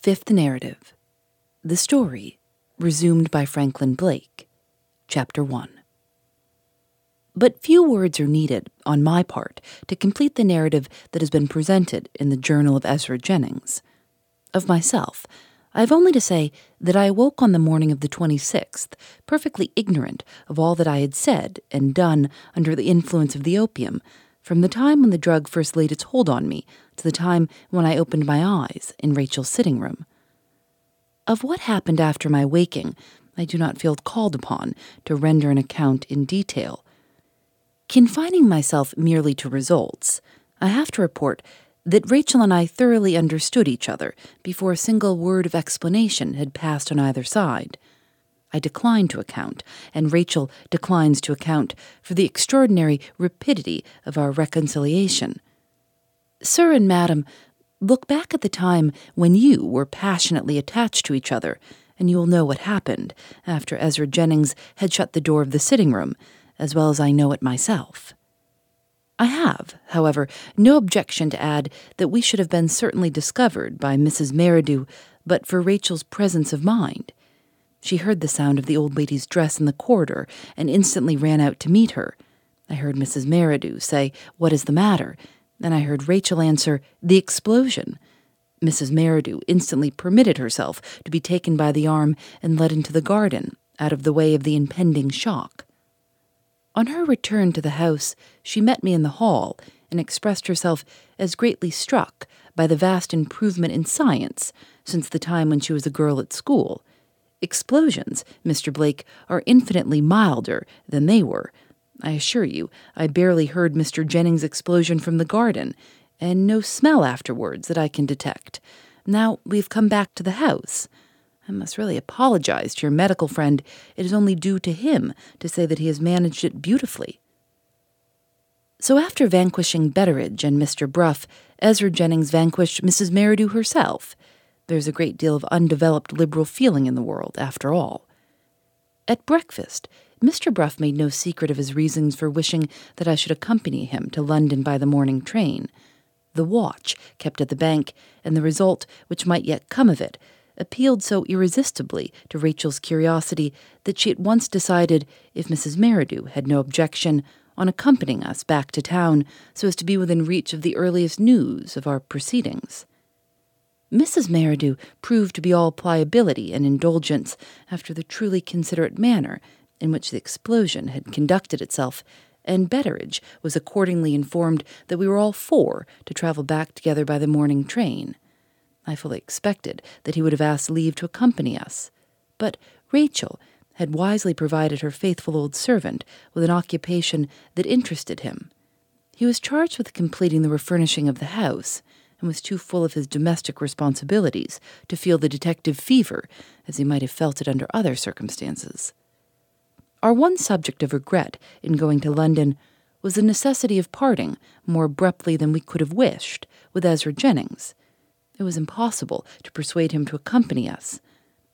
Fifth narrative The story, resumed by Franklin Blake, Chapter 1. But few words are needed, on my part, to complete the narrative that has been presented in the Journal of Ezra Jennings. Of myself, I have only to say that I awoke on the morning of the 26th, perfectly ignorant of all that I had said and done under the influence of the opium, from the time when the drug first laid its hold on me to the time when I opened my eyes in Rachel's sitting room. Of what happened after my waking, I do not feel called upon to render an account in detail. Confining myself merely to results, I have to report that Rachel and I thoroughly understood each other before a single word of explanation had passed on either side. I decline to account, and Rachel declines to account, for the extraordinary rapidity of our reconciliation. Sir and Madam, look back at the time when you were passionately attached to each other, and you will know what happened after Ezra Jennings had shut the door of the sitting room as well as I know it myself. I have, however, no objection to add that we should have been certainly discovered by Mrs. Merridew but for Rachel's presence of mind. She heard the sound of the old lady's dress in the corridor and instantly ran out to meet her. I heard Mrs. Merridew say, What is the matter? and I heard Rachel answer, The explosion. Mrs. Merridew instantly permitted herself to be taken by the arm and led into the garden, out of the way of the impending shock. On her return to the house, she met me in the hall and expressed herself as greatly struck by the vast improvement in science since the time when she was a girl at school. Explosions, Mr. Blake, are infinitely milder than they were. I assure you, I barely heard Mr. Jennings' explosion from the garden, and no smell afterwards that I can detect. Now we've come back to the house. I must really apologize to your medical friend. It is only due to him to say that he has managed it beautifully. So, after vanquishing Betteridge and Mr. Bruff, Ezra Jennings vanquished Mrs. Merridew herself. There's a great deal of undeveloped liberal feeling in the world, after all. At breakfast, Mr. Bruff made no secret of his reasons for wishing that I should accompany him to London by the morning train. The watch kept at the bank, and the result, which might yet come of it, appealed so irresistibly to Rachel's curiosity that she at once decided, if Mrs. Merridew had no objection, on accompanying us back to town so as to be within reach of the earliest news of our proceedings. Mrs. Merridew proved to be all pliability and indulgence after the truly considerate manner in which the explosion had conducted itself, and Betteridge was accordingly informed that we were all four to travel back together by the morning train. I fully expected that he would have asked leave to accompany us. But Rachel had wisely provided her faithful old servant with an occupation that interested him. He was charged with completing the refurnishing of the house, and was too full of his domestic responsibilities to feel the detective fever as he might have felt it under other circumstances. Our one subject of regret in going to London was the necessity of parting more abruptly than we could have wished with Ezra Jennings. It was impossible to persuade him to accompany us.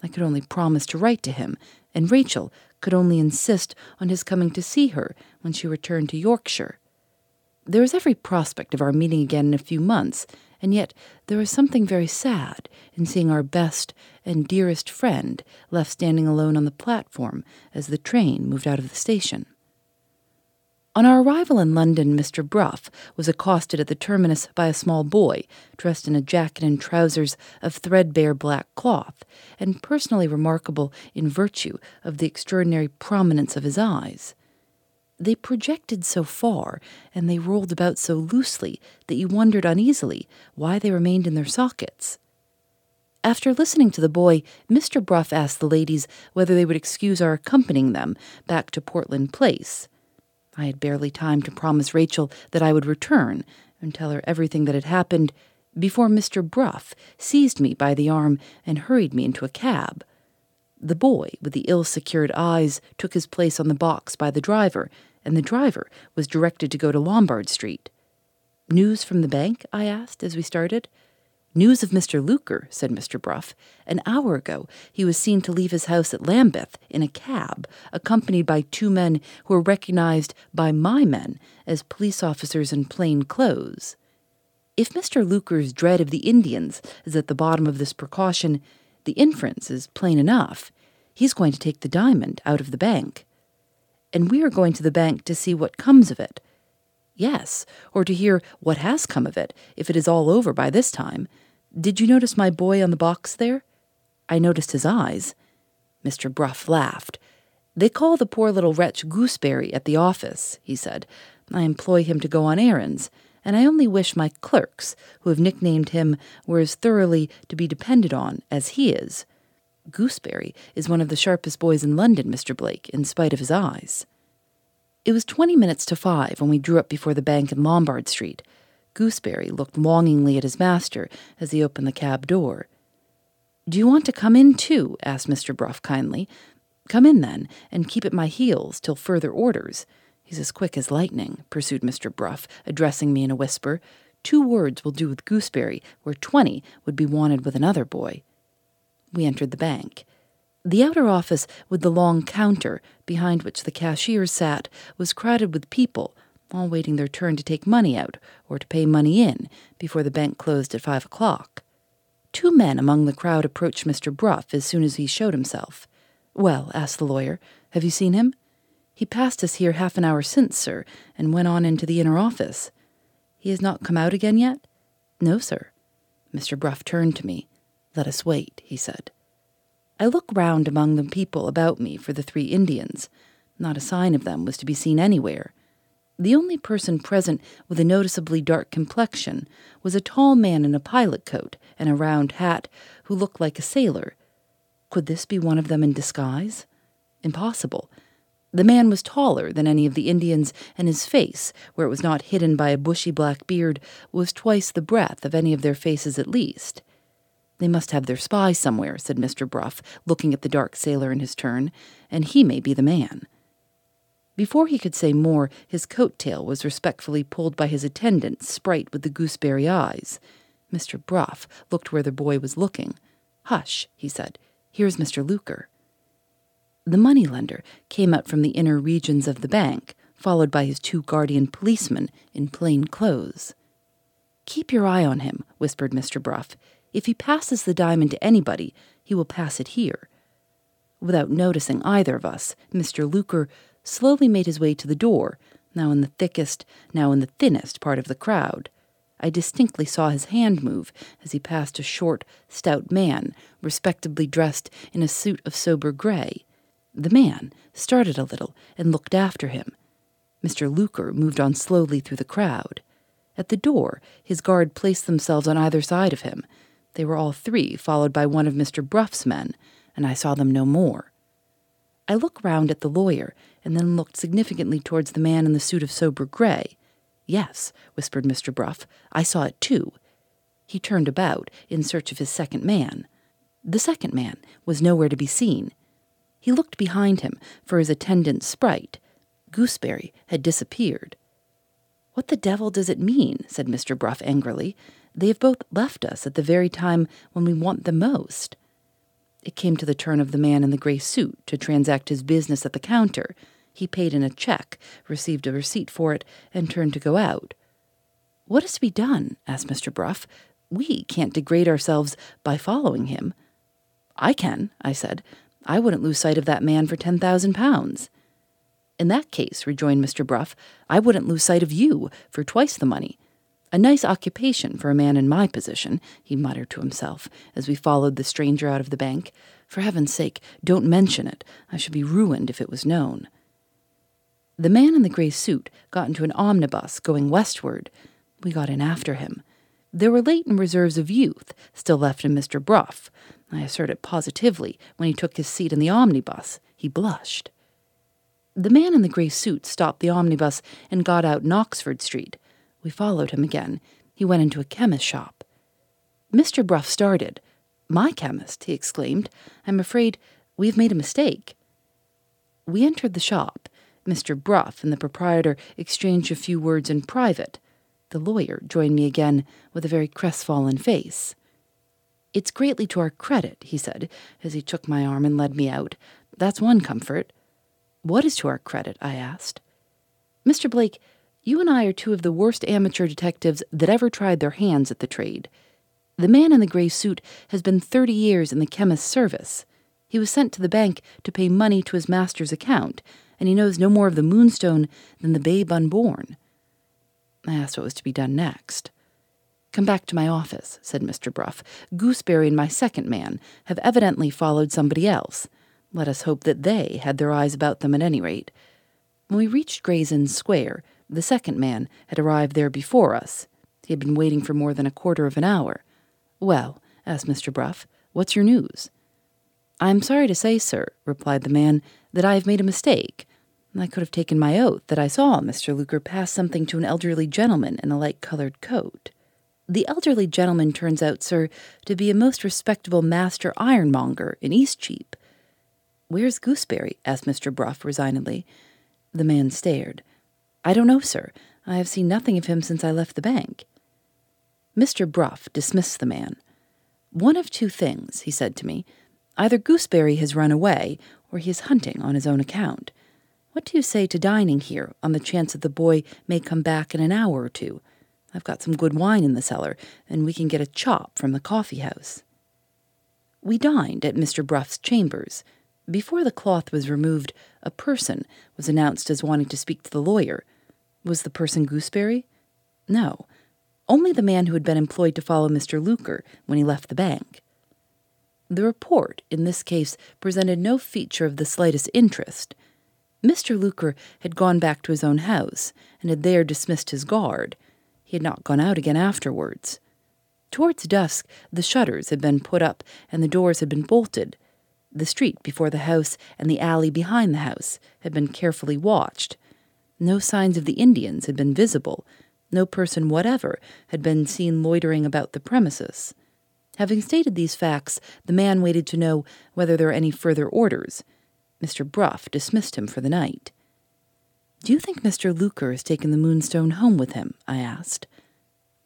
I could only promise to write to him, and Rachel could only insist on his coming to see her when she returned to Yorkshire. There was every prospect of our meeting again in a few months, and yet there was something very sad in seeing our best and dearest friend left standing alone on the platform as the train moved out of the station. On our arrival in London, Mr. Bruff was accosted at the terminus by a small boy, dressed in a jacket and trousers of threadbare black cloth, and personally remarkable in virtue of the extraordinary prominence of his eyes. They projected so far, and they rolled about so loosely, that you wondered uneasily why they remained in their sockets. After listening to the boy, Mr. Bruff asked the ladies whether they would excuse our accompanying them back to Portland Place. I had barely time to promise Rachel that I would return and tell her everything that had happened before Mr. Bruff seized me by the arm and hurried me into a cab. The boy with the ill secured eyes took his place on the box by the driver, and the driver was directed to go to Lombard Street. News from the bank? I asked as we started. News of Mr. Luker, said Mr. Bruff. An hour ago, he was seen to leave his house at Lambeth in a cab, accompanied by two men who were recognized by my men as police officers in plain clothes. If Mr. Luker's dread of the Indians is at the bottom of this precaution, the inference is plain enough. He's going to take the diamond out of the bank. And we are going to the bank to see what comes of it. Yes, or to hear what has come of it, if it is all over by this time, did you notice my boy on the box there? I noticed his eyes. Mr. Bruff laughed. They call the poor little wretch Gooseberry at the office, he said. I employ him to go on errands, and I only wish my clerks, who have nicknamed him, were as thoroughly to be depended on as he is. Gooseberry is one of the sharpest boys in London, Mr. Blake, in spite of his eyes. It was twenty minutes to five when we drew up before the bank in Lombard Street. Gooseberry looked longingly at his master as he opened the cab door. Do you want to come in, too? asked Mr. Bruff kindly. Come in, then, and keep at my heels till further orders. He's as quick as lightning, pursued Mr. Bruff, addressing me in a whisper. Two words will do with Gooseberry, where twenty would be wanted with another boy. We entered the bank. The outer office, with the long counter, behind which the cashiers sat, was crowded with people all waiting their turn to take money out or to pay money in before the bank closed at five o'clock. Two men among the crowd approached Mr. Bruff as soon as he showed himself. Well, asked the lawyer, have you seen him? He passed us here half an hour since, sir, and went on into the inner office. He has not come out again yet? No, sir. Mr. Bruff turned to me. Let us wait, he said. I looked round among the people about me for the three Indians. Not a sign of them was to be seen anywhere. The only person present with a noticeably dark complexion was a tall man in a pilot coat and a round hat who looked like a sailor. Could this be one of them in disguise? Impossible. The man was taller than any of the Indians, and his face, where it was not hidden by a bushy black beard, was twice the breadth of any of their faces at least. They must have their spy somewhere, said Mr. Bruff, looking at the dark sailor in his turn, and he may be the man. Before he could say more, his coat tail was respectfully pulled by his attendant, Sprite with the gooseberry eyes. Mr. Bruff looked where the boy was looking. Hush, he said. Here's Mr. Luker. The moneylender came out from the inner regions of the bank, followed by his two guardian policemen in plain clothes. Keep your eye on him, whispered Mr. Bruff. If he passes the diamond to anybody, he will pass it here. Without noticing either of us, Mr. Luker slowly made his way to the door, now in the thickest, now in the thinnest part of the crowd. I distinctly saw his hand move as he passed a short, stout man, respectably dressed in a suit of sober gray. The man started a little and looked after him. Mr. Luker moved on slowly through the crowd. At the door, his guard placed themselves on either side of him. They were all three, followed by one of Mr. Bruff's men, and I saw them no more. I looked round at the lawyer and then looked significantly towards the man in the suit of sober gray. Yes, whispered Mr. Bruff, I saw it too. He turned about in search of his second man. The second man was nowhere to be seen. He looked behind him for his attendant sprite. Gooseberry had disappeared. What the devil does it mean? said Mr. Bruff angrily. They have both left us at the very time when we want them most. It came to the turn of the man in the gray suit to transact his business at the counter. He paid in a check, received a receipt for it, and turned to go out. What is to be done? asked Mr. Bruff. We can't degrade ourselves by following him. I can, I said. I wouldn't lose sight of that man for ten thousand pounds. In that case, rejoined Mr. Bruff, I wouldn't lose sight of you for twice the money. A nice occupation for a man in my position, he muttered to himself as we followed the stranger out of the bank. For heaven's sake, don't mention it. I should be ruined if it was known. The man in the grey suit got into an omnibus going westward. We got in after him. There were latent reserves of youth still left in Mr. Bruff. I assert it positively when he took his seat in the omnibus. He blushed. The man in the grey suit stopped the omnibus and got out in Oxford Street. We followed him again. He went into a chemist's shop. Mr. Bruff started. My chemist, he exclaimed. I'm afraid we've made a mistake. We entered the shop. Mr. Bruff and the proprietor exchanged a few words in private. The lawyer joined me again with a very crestfallen face. It's greatly to our credit, he said, as he took my arm and led me out. That's one comfort. What is to our credit? I asked. Mr. Blake, you and I are two of the worst amateur detectives that ever tried their hands at the trade. The man in the gray suit has been thirty years in the chemist's service. He was sent to the bank to pay money to his master's account, and he knows no more of the moonstone than the babe unborn. I asked what was to be done next. Come back to my office, said Mr. Bruff. Gooseberry and my second man have evidently followed somebody else. Let us hope that they had their eyes about them at any rate. When we reached Gray's Inn Square, the second man had arrived there before us. He had been waiting for more than a quarter of an hour. Well, asked Mr. Bruff, what's your news? I am sorry to say, sir, replied the man, that I have made a mistake. I could have taken my oath that I saw Mr. Luker pass something to an elderly gentleman in a light colored coat. The elderly gentleman turns out, sir, to be a most respectable master ironmonger in Eastcheap. Where's Gooseberry? asked Mr. Bruff resignedly. The man stared. I don't know, sir. I have seen nothing of him since I left the bank. Mr. Bruff dismissed the man. One of two things, he said to me. Either Gooseberry has run away, or he is hunting on his own account. What do you say to dining here on the chance that the boy may come back in an hour or two? I've got some good wine in the cellar, and we can get a chop from the coffee house. We dined at Mr. Bruff's chambers. Before the cloth was removed, a person was announced as wanting to speak to the lawyer. Was the person Gooseberry? No, only the man who had been employed to follow Mr. Luker when he left the bank. The report, in this case, presented no feature of the slightest interest. Mr. Luker had gone back to his own house and had there dismissed his guard. He had not gone out again afterwards. Towards dusk, the shutters had been put up and the doors had been bolted. The street before the house and the alley behind the house had been carefully watched. No signs of the Indians had been visible. No person whatever had been seen loitering about the premises. Having stated these facts, the man waited to know whether there were any further orders. Mr. Bruff dismissed him for the night. Do you think Mr. Luker has taken the moonstone home with him? I asked.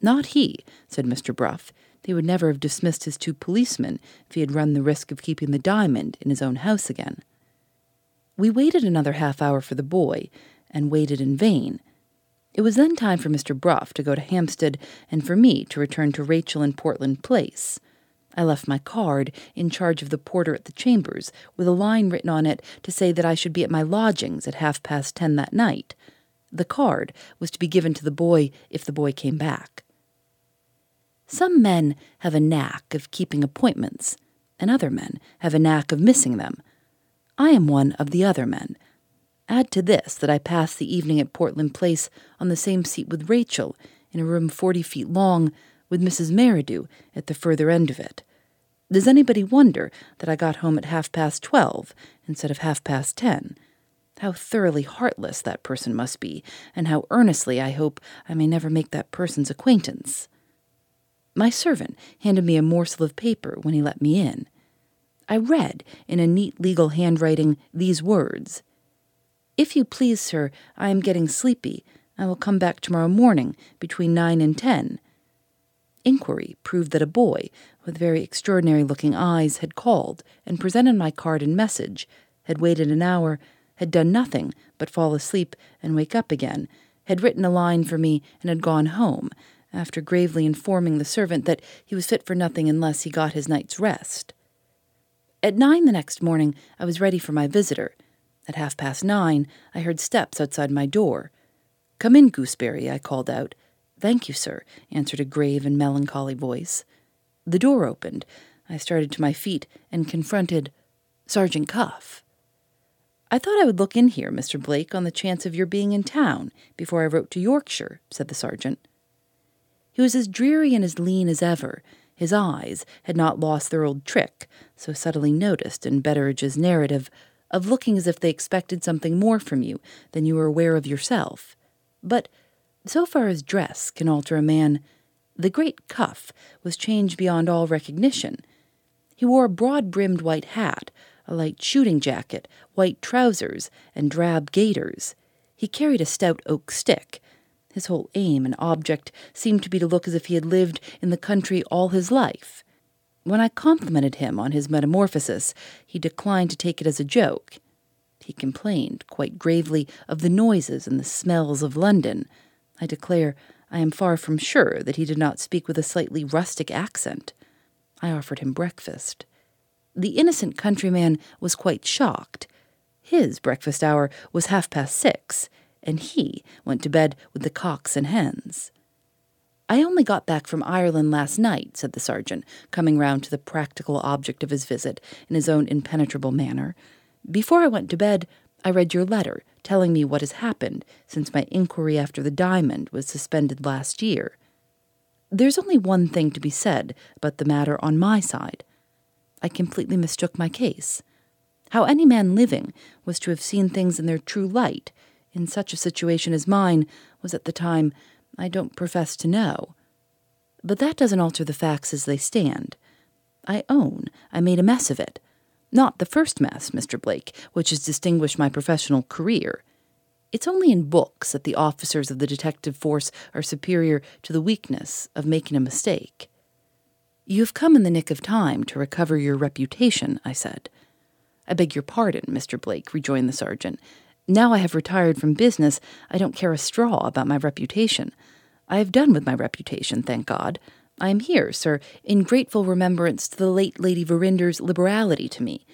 Not he, said Mr. Bruff. He would never have dismissed his two policemen if he had run the risk of keeping the diamond in his own house again. We waited another half hour for the boy, and waited in vain. It was then time for Mr. Bruff to go to Hampstead and for me to return to Rachel in Portland Place. I left my card in charge of the porter at the chambers, with a line written on it to say that I should be at my lodgings at half past ten that night. The card was to be given to the boy if the boy came back. Some men have a knack of keeping appointments, and other men have a knack of missing them. I am one of the other men. Add to this that I passed the evening at Portland Place on the same seat with Rachel, in a room forty feet long, with Mrs. Merridew at the further end of it. Does anybody wonder that I got home at half past twelve instead of half past ten? How thoroughly heartless that person must be, and how earnestly I hope I may never make that person's acquaintance. My servant handed me a morsel of paper when he let me in. I read, in a neat legal handwriting, these words if you please, sir, I am getting sleepy. I will come back tomorrow morning between nine and ten. Inquiry proved that a boy with very extraordinary looking eyes had called and presented my card and message, had waited an hour, had done nothing but fall asleep and wake up again, had written a line for me, and had gone home, after gravely informing the servant that he was fit for nothing unless he got his night's rest. At nine the next morning, I was ready for my visitor. At half past nine, I heard steps outside my door. Come in, Gooseberry, I called out. Thank you, sir, answered a grave and melancholy voice. The door opened. I started to my feet and confronted Sergeant Cuff. I thought I would look in here, Mr. Blake, on the chance of your being in town before I wrote to Yorkshire, said the sergeant. He was as dreary and as lean as ever. His eyes had not lost their old trick, so subtly noticed in Betteridge's narrative of looking as if they expected something more from you than you were aware of yourself. But so far as dress can alter a man, The great Cuff was changed beyond all recognition. He wore a broad brimmed white hat, a light shooting jacket, white trousers, and drab gaiters. He carried a stout oak stick. His whole aim and object seemed to be to look as if he had lived in the country all his life. When I complimented him on his metamorphosis, he declined to take it as a joke. He complained, quite gravely, of the noises and the smells of London. I declare I am far from sure that he did not speak with a slightly rustic accent. I offered him breakfast. The innocent countryman was quite shocked. His breakfast hour was half past six, and he went to bed with the cocks and hens. I only got back from Ireland last night, said the sergeant, coming round to the practical object of his visit in his own impenetrable manner. Before I went to bed, I read your letter, telling me what has happened since my inquiry after the diamond was suspended last year. There's only one thing to be said about the matter on my side. I completely mistook my case. How any man living was to have seen things in their true light in such a situation as mine was at the time I don't profess to know. But that doesn't alter the facts as they stand. I own I made a mess of it. Not the first mess, Mr. Blake, which has distinguished my professional career. It's only in books that the officers of the detective force are superior to the weakness of making a mistake. You have come in the nick of time to recover your reputation, I said. I beg your pardon, Mr. Blake, rejoined the sergeant. Now I have retired from business, I don't care a straw about my reputation. I have done with my reputation, thank God. I am here, sir, in grateful remembrance to the late Lady Verinder's liberality to me.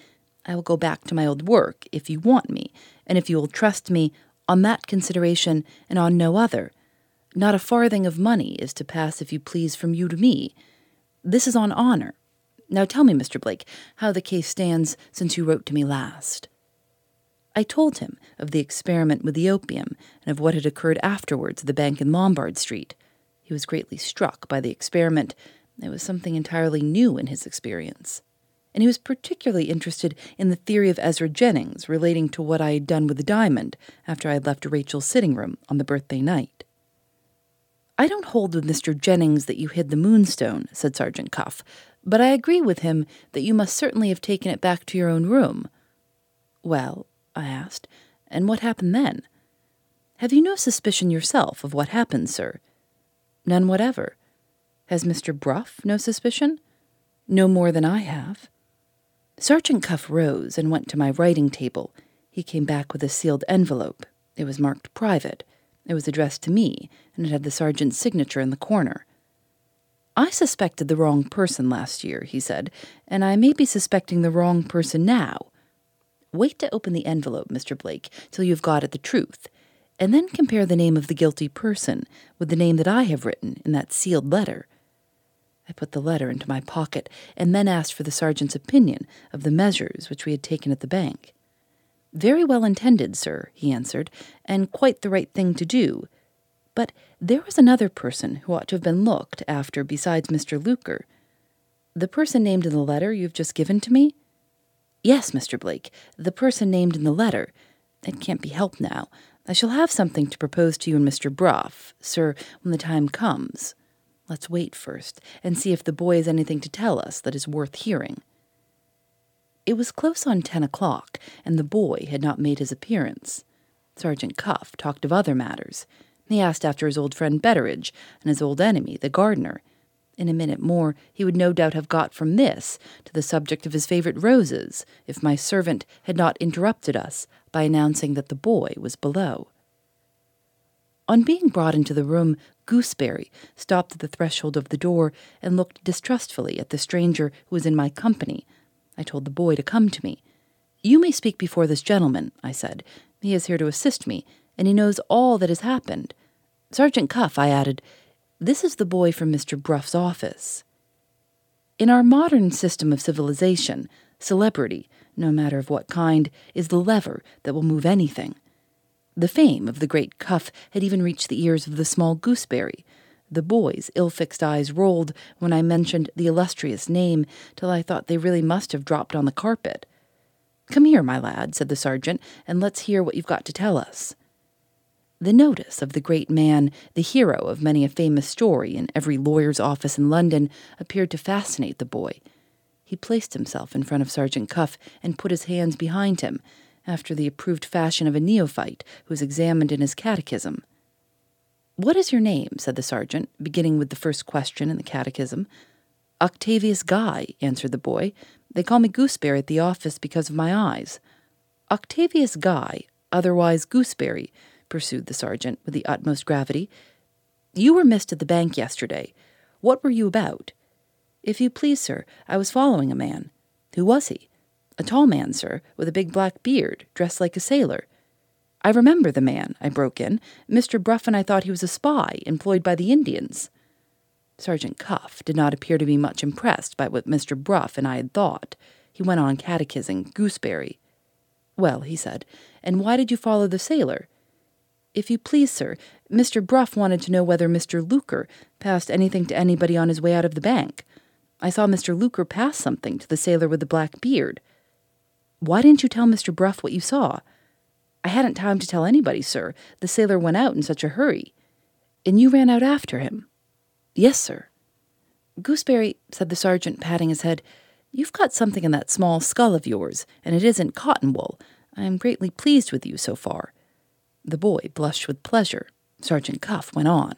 I will go back to my old work if you want me, and if you will trust me on that consideration and on no other. Not a farthing of money is to pass, if you please, from you to me. This is on honor. Now tell me, Mr. Blake, how the case stands since you wrote to me last. I told him of the experiment with the opium and of what had occurred afterwards at the bank in Lombard Street. He was greatly struck by the experiment. It was something entirely new in his experience. And he was particularly interested in the theory of Ezra Jennings relating to what I had done with the diamond after I had left Rachel's sitting room on the birthday night. I don't hold with Mr. Jennings that you hid the moonstone, said Sergeant Cuff, but I agree with him that you must certainly have taken it back to your own room. Well, I asked. And what happened then? Have you no suspicion yourself of what happened, sir? None whatever. Has Mr. Bruff no suspicion? No more than I have. Sergeant Cuff rose and went to my writing table. He came back with a sealed envelope. It was marked private. It was addressed to me, and it had the sergeant's signature in the corner. I suspected the wrong person last year, he said, and I may be suspecting the wrong person now. Wait to open the envelope, Mr. Blake, till you have got at the truth, and then compare the name of the guilty person with the name that I have written in that sealed letter. I put the letter into my pocket and then asked for the sergeant's opinion of the measures which we had taken at the bank. Very well intended, sir, he answered, and quite the right thing to do. But there was another person who ought to have been looked after besides Mr. Luker. The person named in the letter you have just given to me? Yes, Mr. Blake, the person named in the letter. It can't be helped now. I shall have something to propose to you and Mr. Bruff, sir, when the time comes. Let's wait first, and see if the boy has anything to tell us that is worth hearing. It was close on ten o'clock, and the boy had not made his appearance. Sergeant Cuff talked of other matters. He asked after his old friend Betteridge and his old enemy, the gardener. In a minute more, he would no doubt have got from this to the subject of his favorite roses, if my servant had not interrupted us by announcing that the boy was below. On being brought into the room, Gooseberry stopped at the threshold of the door and looked distrustfully at the stranger who was in my company. I told the boy to come to me. You may speak before this gentleman, I said. He is here to assist me, and he knows all that has happened. Sergeant Cuff, I added, this is the boy from Mr. Bruff's office. In our modern system of civilization, celebrity, no matter of what kind, is the lever that will move anything. The fame of the great Cuff had even reached the ears of the small gooseberry. The boy's ill fixed eyes rolled when I mentioned the illustrious name till I thought they really must have dropped on the carpet. Come here, my lad, said the sergeant, and let's hear what you've got to tell us. The notice of the great man, the hero of many a famous story in every lawyer's office in London, appeared to fascinate the boy. He placed himself in front of Sergeant Cuff and put his hands behind him, after the approved fashion of a neophyte who is examined in his catechism. What is your name? said the sergeant, beginning with the first question in the catechism. Octavius Guy, answered the boy. They call me Gooseberry at the office because of my eyes. Octavius Guy, otherwise Gooseberry, pursued the sergeant with the utmost gravity. You were missed at the bank yesterday. What were you about? If you please, sir, I was following a man. Who was he? A tall man, sir, with a big black beard, dressed like a sailor. I remember the man, I broke in. Mr. Bruff and I thought he was a spy employed by the Indians. Sergeant Cuff did not appear to be much impressed by what Mr. Bruff and I had thought. He went on catechizing Gooseberry. Well, he said, and why did you follow the sailor? If you please, sir, Mr. Bruff wanted to know whether Mr. Luker passed anything to anybody on his way out of the bank. I saw Mr. Luker pass something to the sailor with the black beard. Why didn't you tell Mr. Bruff what you saw? I hadn't time to tell anybody, sir. The sailor went out in such a hurry. And you ran out after him? Yes, sir. Gooseberry, said the sergeant, patting his head, you've got something in that small skull of yours, and it isn't cotton wool. I am greatly pleased with you so far. The boy blushed with pleasure. Sergeant Cuff went on.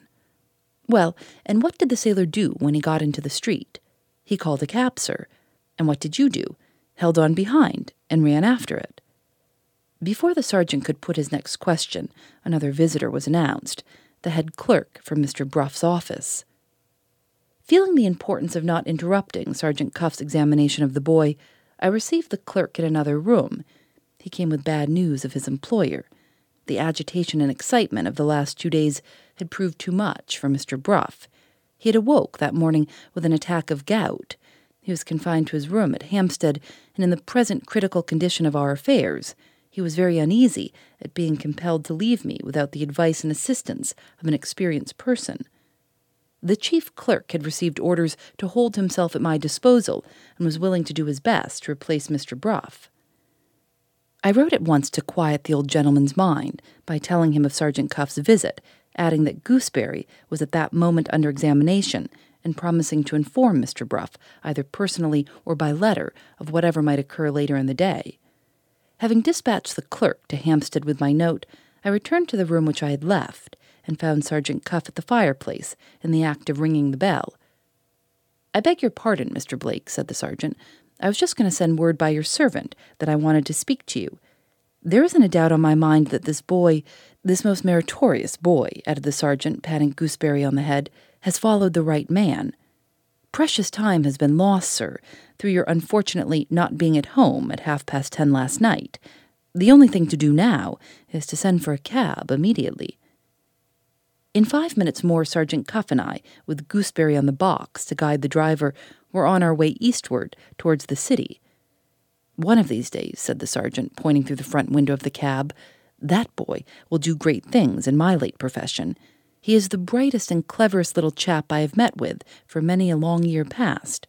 Well, and what did the sailor do when he got into the street? He called a cab, sir. And what did you do? Held on behind and ran after it. Before the sergeant could put his next question, another visitor was announced, the head clerk from Mr. Bruff's office. Feeling the importance of not interrupting Sergeant Cuff's examination of the boy, I received the clerk in another room. He came with bad news of his employer. The agitation and excitement of the last two days had proved too much for Mr. Bruff. He had awoke that morning with an attack of gout. He was confined to his room at Hampstead, and in the present critical condition of our affairs, he was very uneasy at being compelled to leave me without the advice and assistance of an experienced person. The chief clerk had received orders to hold himself at my disposal and was willing to do his best to replace Mr. Bruff. I wrote at once to quiet the old gentleman's mind by telling him of Sergeant Cuff's visit, adding that Gooseberry was at that moment under examination, and promising to inform Mr. Bruff, either personally or by letter, of whatever might occur later in the day. Having dispatched the clerk to Hampstead with my note, I returned to the room which I had left, and found Sergeant Cuff at the fireplace, in the act of ringing the bell. I beg your pardon, Mr. Blake, said the sergeant. I was just going to send word by your servant that I wanted to speak to you. There isn't a doubt on my mind that this boy, this most meritorious boy, added the sergeant, patting Gooseberry on the head, has followed the right man. Precious time has been lost, sir, through your unfortunately not being at home at half past ten last night. The only thing to do now is to send for a cab immediately. In five minutes more, Sergeant Cuff and I, with Gooseberry on the box to guide the driver, were on our way eastward towards the city. One of these days, said the sergeant, pointing through the front window of the cab, that boy will do great things in my late profession. He is the brightest and cleverest little chap I have met with for many a long year past.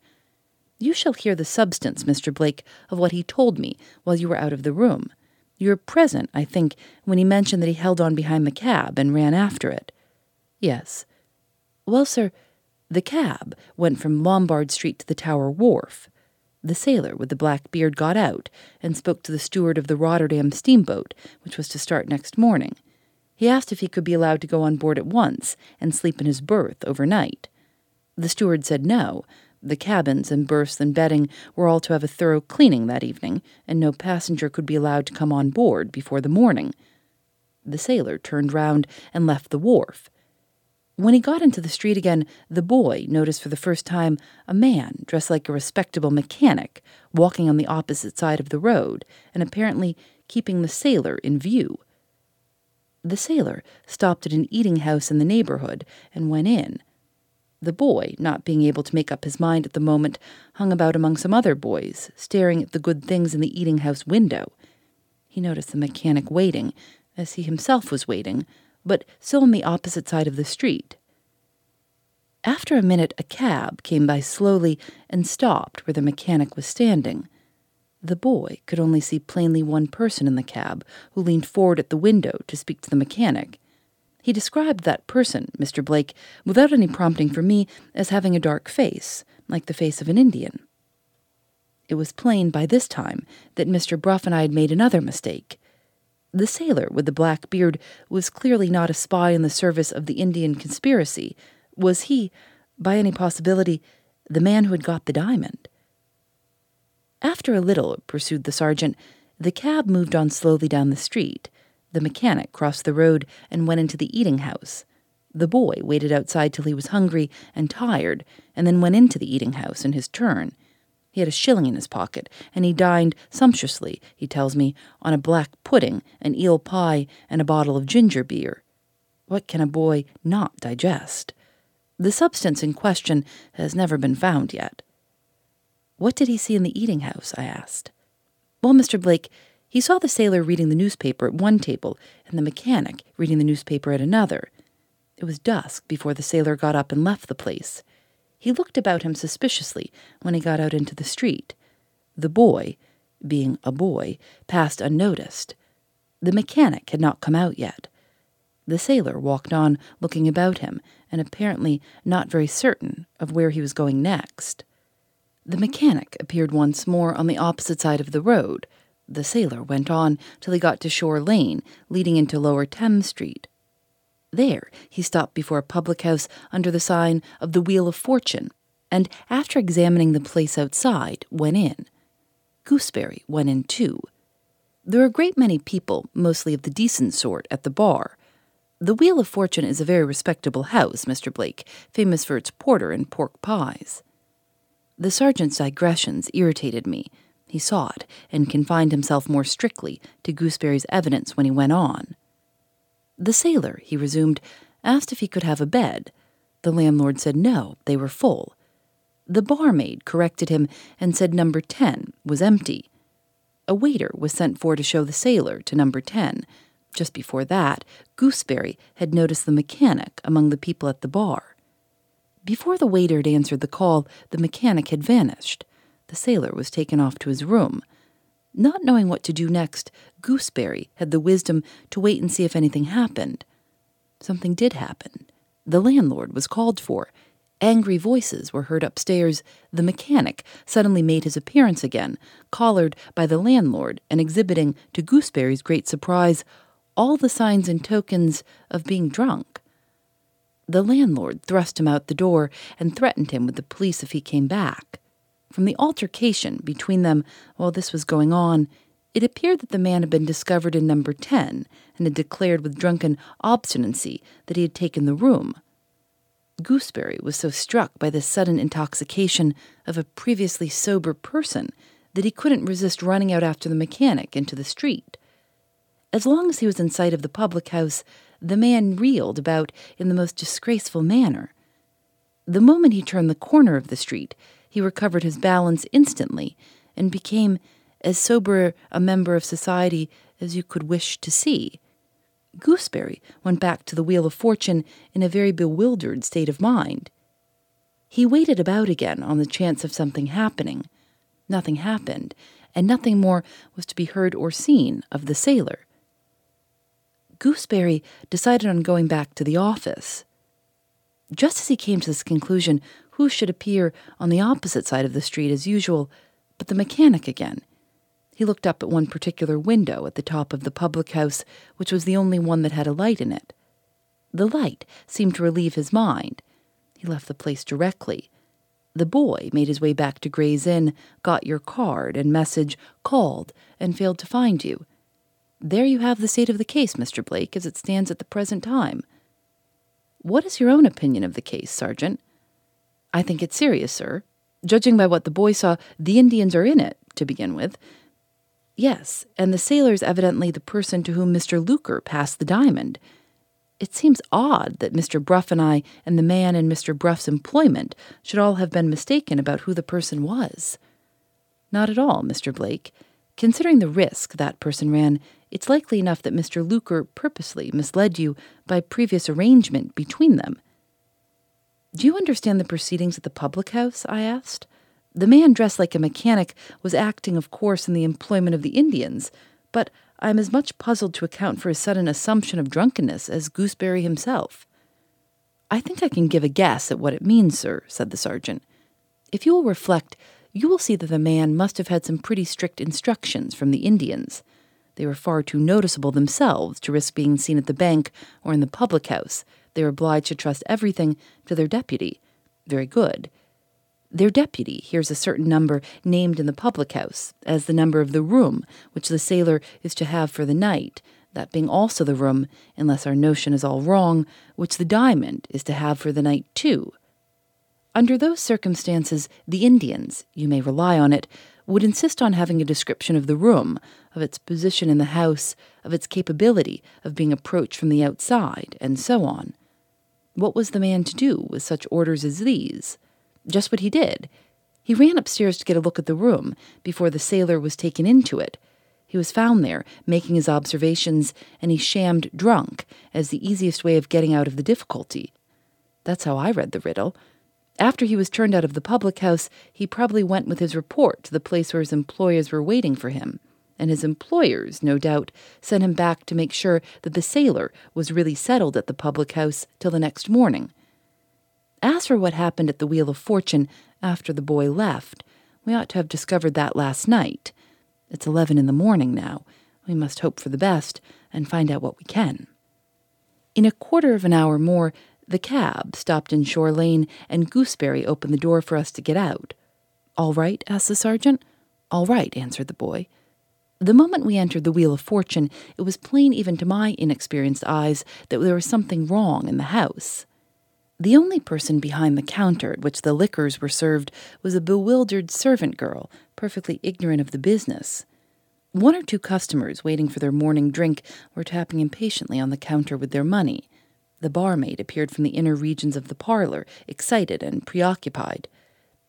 You shall hear the substance, Mr. Blake, of what he told me while you were out of the room. You were present, I think, when he mentioned that he held on behind the cab and ran after it. Yes. Well, sir, the cab went from Lombard Street to the Tower Wharf. The sailor with the black beard got out and spoke to the steward of the Rotterdam steamboat, which was to start next morning. He asked if he could be allowed to go on board at once and sleep in his berth overnight. The steward said no. The cabins and berths and bedding were all to have a thorough cleaning that evening, and no passenger could be allowed to come on board before the morning. The sailor turned round and left the wharf. When he got into the street again, the boy noticed for the first time a man dressed like a respectable mechanic walking on the opposite side of the road and apparently keeping the sailor in view. The sailor stopped at an eating house in the neighborhood and went in. The boy, not being able to make up his mind at the moment, hung about among some other boys, staring at the good things in the eating house window. He noticed the mechanic waiting, as he himself was waiting, but still on the opposite side of the street. After a minute, a cab came by slowly and stopped where the mechanic was standing. The boy could only see plainly one person in the cab, who leaned forward at the window to speak to the mechanic. He described that person, Mr. Blake, without any prompting from me, as having a dark face, like the face of an Indian. It was plain by this time that Mr. Bruff and I had made another mistake. The sailor with the black beard was clearly not a spy in the service of the Indian conspiracy. Was he, by any possibility, the man who had got the diamond? After a little, pursued the sergeant, the cab moved on slowly down the street. The mechanic crossed the road and went into the eating house. The boy waited outside till he was hungry and tired, and then went into the eating house in his turn. He had a shilling in his pocket, and he dined sumptuously, he tells me, on a black pudding, an eel pie, and a bottle of ginger beer. What can a boy not digest? The substance in question has never been found yet. What did he see in the eating house? I asked. Well, Mr. Blake, he saw the sailor reading the newspaper at one table and the mechanic reading the newspaper at another. It was dusk before the sailor got up and left the place. He looked about him suspiciously when he got out into the street. The boy, being a boy, passed unnoticed. The mechanic had not come out yet. The sailor walked on, looking about him, and apparently not very certain of where he was going next. The mechanic appeared once more on the opposite side of the road. The sailor went on till he got to Shore Lane, leading into Lower Thames Street. There he stopped before a public house under the sign of the Wheel of Fortune, and after examining the place outside, went in. Gooseberry went in too. There are a great many people, mostly of the decent sort, at the bar. The Wheel of Fortune is a very respectable house, Mr. Blake, famous for its porter and pork pies. The sergeant's digressions irritated me. He saw it, and confined himself more strictly to Gooseberry's evidence when he went on. The sailor, he resumed, asked if he could have a bed. The landlord said no, they were full. The barmaid corrected him and said number 10 was empty. A waiter was sent for to show the sailor to number 10. Just before that, Gooseberry had noticed the mechanic among the people at the bar. Before the waiter had answered the call, the mechanic had vanished. The sailor was taken off to his room. Not knowing what to do next, Gooseberry had the wisdom to wait and see if anything happened. Something did happen. The landlord was called for. Angry voices were heard upstairs. The mechanic suddenly made his appearance again, collared by the landlord and exhibiting, to Gooseberry's great surprise, all the signs and tokens of being drunk. The landlord thrust him out the door and threatened him with the police if he came back. From the altercation between them while this was going on, it appeared that the man had been discovered in number 10 and had declared with drunken obstinacy that he had taken the room. Gooseberry was so struck by the sudden intoxication of a previously sober person that he couldn't resist running out after the mechanic into the street. As long as he was in sight of the public house, the man reeled about in the most disgraceful manner. The moment he turned the corner of the street, he recovered his balance instantly and became as sober a member of society as you could wish to see. Gooseberry went back to the Wheel of Fortune in a very bewildered state of mind. He waited about again on the chance of something happening. Nothing happened, and nothing more was to be heard or seen of the sailor. Gooseberry decided on going back to the office. Just as he came to this conclusion, who should appear on the opposite side of the street as usual but the mechanic again. He looked up at one particular window at the top of the public house, which was the only one that had a light in it. The light seemed to relieve his mind. He left the place directly. The boy made his way back to Gray's Inn, got your card and message, called, and failed to find you. There you have the state of the case, Mr. Blake, as it stands at the present time. What is your own opinion of the case, Sergeant? I think it's serious, sir. Judging by what the boy saw, the Indians are in it, to begin with. Yes, and the sailor's evidently the person to whom Mr. Luker passed the diamond. It seems odd that Mr. Bruff and I and the man in Mr. Bruff's employment should all have been mistaken about who the person was. Not at all, Mr. Blake. Considering the risk that person ran, it's likely enough that Mr. Luker purposely misled you by previous arrangement between them. Do you understand the proceedings at the public house? I asked. The man dressed like a mechanic was acting, of course, in the employment of the Indians, but I am as much puzzled to account for his sudden assumption of drunkenness as Gooseberry himself. I think I can give a guess at what it means, sir, said the sergeant. If you will reflect, you will see that the man must have had some pretty strict instructions from the Indians. They were far too noticeable themselves to risk being seen at the bank or in the public house. They were obliged to trust everything to their deputy. Very good. Their deputy hears a certain number named in the public house as the number of the room which the sailor is to have for the night, that being also the room, unless our notion is all wrong, which the diamond is to have for the night too. Under those circumstances, the Indians, you may rely on it, would insist on having a description of the room, of its position in the house, of its capability of being approached from the outside, and so on. What was the man to do with such orders as these? Just what he did. He ran upstairs to get a look at the room before the sailor was taken into it. He was found there, making his observations, and he shammed drunk as the easiest way of getting out of the difficulty. That's how I read the riddle. After he was turned out of the public house, he probably went with his report to the place where his employers were waiting for him. And his employers, no doubt, sent him back to make sure that the sailor was really settled at the public house till the next morning. As for what happened at the Wheel of Fortune after the boy left, we ought to have discovered that last night. It's eleven in the morning now. We must hope for the best and find out what we can. In a quarter of an hour more, the cab stopped in Shore Lane, and Gooseberry opened the door for us to get out. All right? asked the sergeant. All right, answered the boy. The moment we entered the Wheel of Fortune, it was plain even to my inexperienced eyes that there was something wrong in the house. The only person behind the counter at which the liquors were served was a bewildered servant girl, perfectly ignorant of the business. One or two customers waiting for their morning drink were tapping impatiently on the counter with their money. The barmaid appeared from the inner regions of the parlor, excited and preoccupied.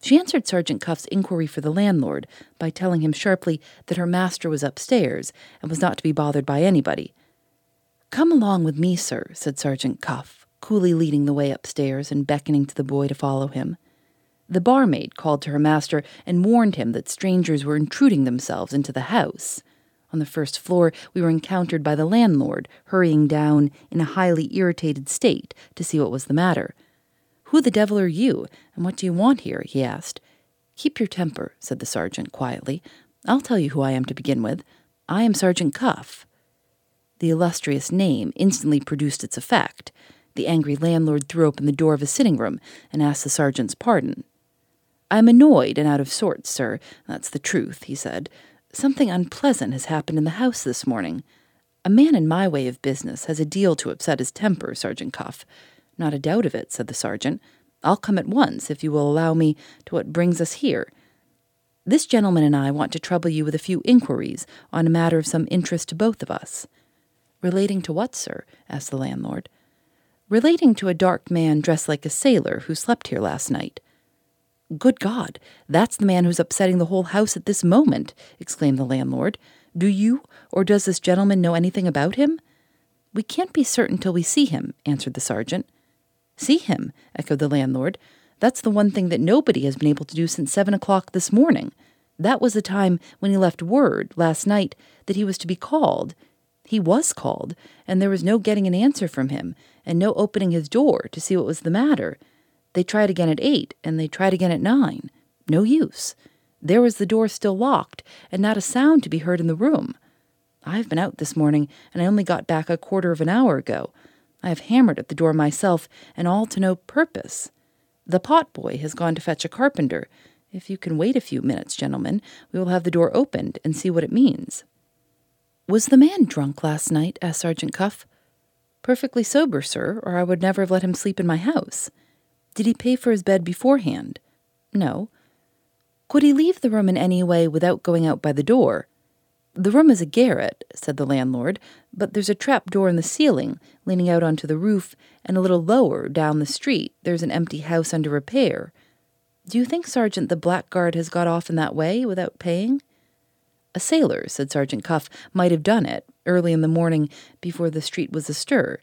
She answered Sergeant Cuff's inquiry for the landlord by telling him sharply that her master was upstairs and was not to be bothered by anybody. Come along with me, sir, said Sergeant Cuff coolly leading the way upstairs and beckoning to the boy to follow him. The barmaid called to her master and warned him that strangers were intruding themselves into the house. On the first floor, we were encountered by the landlord, hurrying down in a highly irritated state to see what was the matter. Who the devil are you, and what do you want here? he asked. Keep your temper, said the sergeant quietly. I'll tell you who I am to begin with. I am Sergeant Cuff. The illustrious name instantly produced its effect. The angry landlord threw open the door of his sitting room and asked the sergeant's pardon. I am annoyed and out of sorts, sir. That's the truth, he said. Something unpleasant has happened in the house this morning. A man in my way of business has a deal to upset his temper, Sergeant Cuff. Not a doubt of it, said the sergeant. I'll come at once, if you will allow me, to what brings us here. This gentleman and I want to trouble you with a few inquiries on a matter of some interest to both of us. Relating to what, sir? asked the landlord relating to a dark man dressed like a sailor who slept here last night. Good God, that's the man who's upsetting the whole house at this moment, exclaimed the landlord. Do you or does this gentleman know anything about him? We can't be certain till we see him, answered the sergeant. See him, echoed the landlord. That's the one thing that nobody has been able to do since seven o'clock this morning. That was the time when he left word last night that he was to be called. He was called, and there was no getting an answer from him, and no opening his door to see what was the matter. They tried again at eight, and they tried again at nine. No use. There was the door still locked, and not a sound to be heard in the room. I've been out this morning, and I only got back a quarter of an hour ago. I have hammered at the door myself, and all to no purpose. The pot boy has gone to fetch a carpenter. If you can wait a few minutes, gentlemen, we will have the door opened and see what it means. Was the man drunk last night? asked Sergeant Cuff. Perfectly sober, sir, or I would never have let him sleep in my house. Did he pay for his bed beforehand? No. Could he leave the room in any way without going out by the door? The room is a garret, said the landlord, but there's a trap door in the ceiling, leaning out onto the roof, and a little lower, down the street, there's an empty house under repair. Do you think, Sergeant, the blackguard has got off in that way without paying? A sailor, said Sergeant Cuff, might have done it, early in the morning, before the street was astir.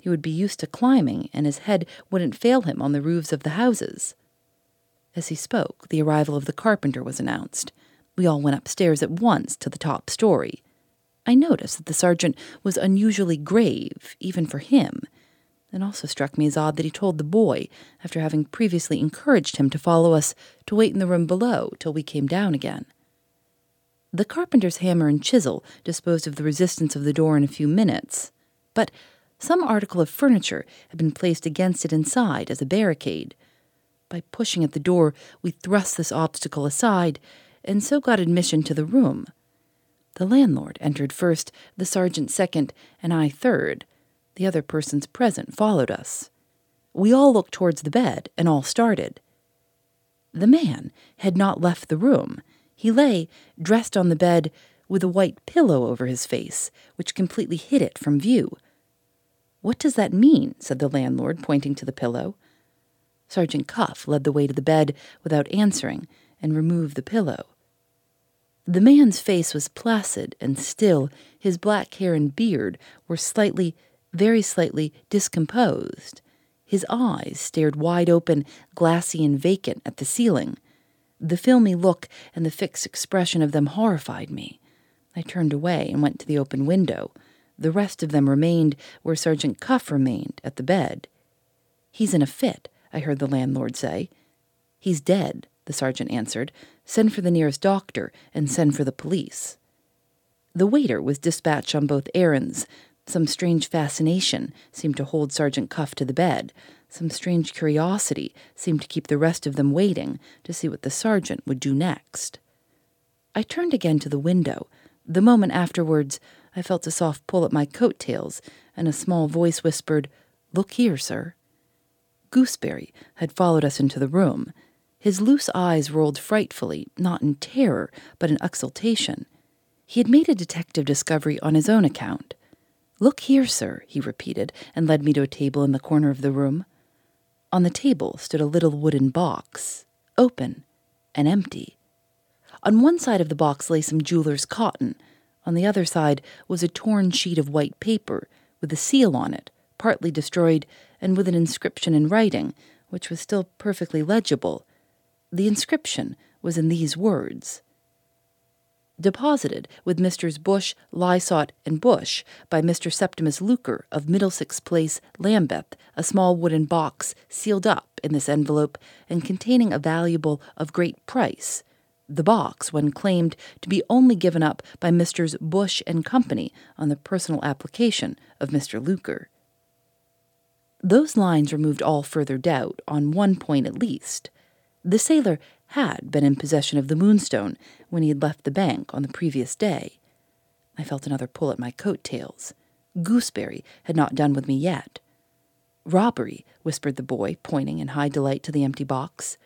He would be used to climbing, and his head wouldn't fail him on the roofs of the houses. As he spoke, the arrival of the carpenter was announced. We all went upstairs at once to the top story. I noticed that the sergeant was unusually grave, even for him. It also struck me as odd that he told the boy, after having previously encouraged him to follow us, to wait in the room below till we came down again. The carpenter's hammer and chisel disposed of the resistance of the door in a few minutes, but some article of furniture had been placed against it inside as a barricade. By pushing at the door, we thrust this obstacle aside, and so got admission to the room. The landlord entered first, the sergeant second, and I third. The other persons present followed us. We all looked towards the bed, and all started. The man had not left the room. He lay, dressed on the bed, with a white pillow over his face, which completely hid it from view. What does that mean? said the landlord, pointing to the pillow. Sergeant Cuff led the way to the bed without answering and removed the pillow. The man's face was placid and still, his black hair and beard were slightly, very slightly discomposed. His eyes stared wide open, glassy and vacant at the ceiling. The filmy look and the fixed expression of them horrified me. I turned away and went to the open window. The rest of them remained where Sergeant Cuff remained, at the bed. He's in a fit, I heard the landlord say. He's dead, the sergeant answered. Send for the nearest doctor and send for the police. The waiter was dispatched on both errands. Some strange fascination seemed to hold Sergeant Cuff to the bed. Some strange curiosity seemed to keep the rest of them waiting to see what the sergeant would do next. I turned again to the window. The moment afterwards, I felt a soft pull at my coat tails, and a small voice whispered, Look here, sir. Gooseberry had followed us into the room. His loose eyes rolled frightfully, not in terror, but in exultation. He had made a detective discovery on his own account. Look here, sir, he repeated, and led me to a table in the corner of the room. On the table stood a little wooden box, open and empty. On one side of the box lay some jeweler's cotton. On the other side was a torn sheet of white paper with a seal on it, partly destroyed, and with an inscription in writing, which was still perfectly legible. The inscription was in these words Deposited with Messrs. Bushe, Lysaught, and Bushe by Mr. Septimus Luker of Middlesex Place, Lambeth, a small wooden box sealed up in this envelope and containing a valuable of great price. The box, when claimed to be only given up by Messrs. Bushe and Company on the personal application of Mr. Luker. Those lines removed all further doubt on one point at least. The sailor had been in possession of the moonstone when he had left the bank on the previous day. I felt another pull at my coat tails. Gooseberry had not done with me yet. Robbery, whispered the boy, pointing in high delight to the empty box.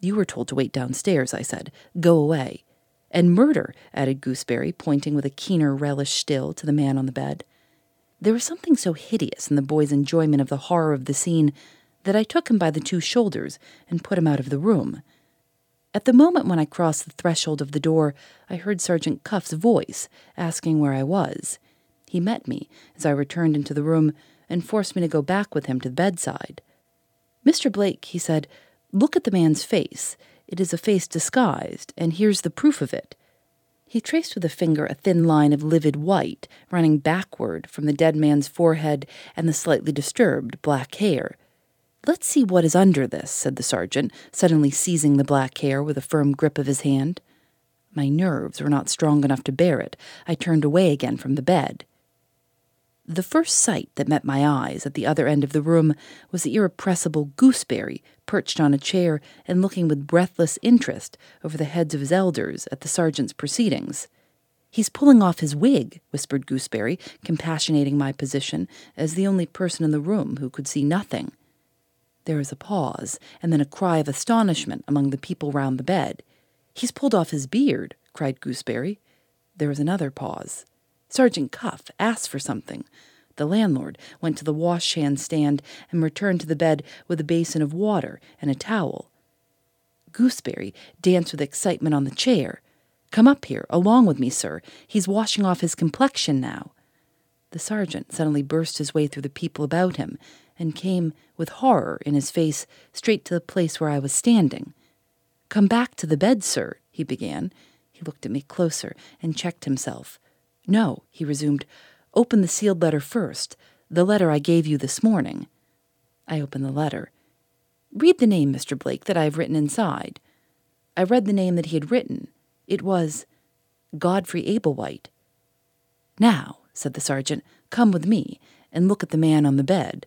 You were told to wait downstairs, I said. Go away. And murder, added Gooseberry, pointing with a keener relish still to the man on the bed. There was something so hideous in the boy's enjoyment of the horror of the scene that I took him by the two shoulders and put him out of the room. At the moment when I crossed the threshold of the door, I heard Sergeant Cuff's voice asking where I was. He met me as I returned into the room and forced me to go back with him to the bedside. Mr. Blake, he said, look at the man's face. It is a face disguised, and here's the proof of it. He traced with a finger a thin line of livid white running backward from the dead man's forehead and the slightly disturbed black hair. Let's see what is under this, said the sergeant, suddenly seizing the black hair with a firm grip of his hand. My nerves were not strong enough to bear it. I turned away again from the bed. The first sight that met my eyes at the other end of the room was the irrepressible Gooseberry perched on a chair and looking with breathless interest over the heads of his elders at the sergeant's proceedings. He's pulling off his wig, whispered Gooseberry, compassionating my position as the only person in the room who could see nothing. There was a pause, and then a cry of astonishment among the people round the bed. He's pulled off his beard, cried Gooseberry. There was another pause. Sergeant Cuff asked for something. The landlord went to the wash hand stand and returned to the bed with a basin of water and a towel. Gooseberry danced with excitement on the chair. Come up here, along with me, sir. He's washing off his complexion now. The sergeant suddenly burst his way through the people about him and came, with horror in his face, straight to the place where I was standing. Come back to the bed, sir, he began. He looked at me closer and checked himself. No, he resumed. Open the sealed letter first, the letter I gave you this morning. I opened the letter. Read the name, Mr. Blake, that I have written inside. I read the name that he had written. It was Godfrey Ablewhite. Now, said the sergeant, come with me and look at the man on the bed.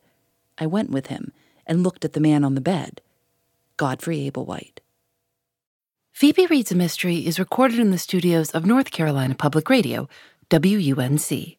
I went with him and looked at the man on the bed. Godfrey Ablewhite. Phoebe Reads a Mystery is recorded in the studios of North Carolina Public Radio, WUNC.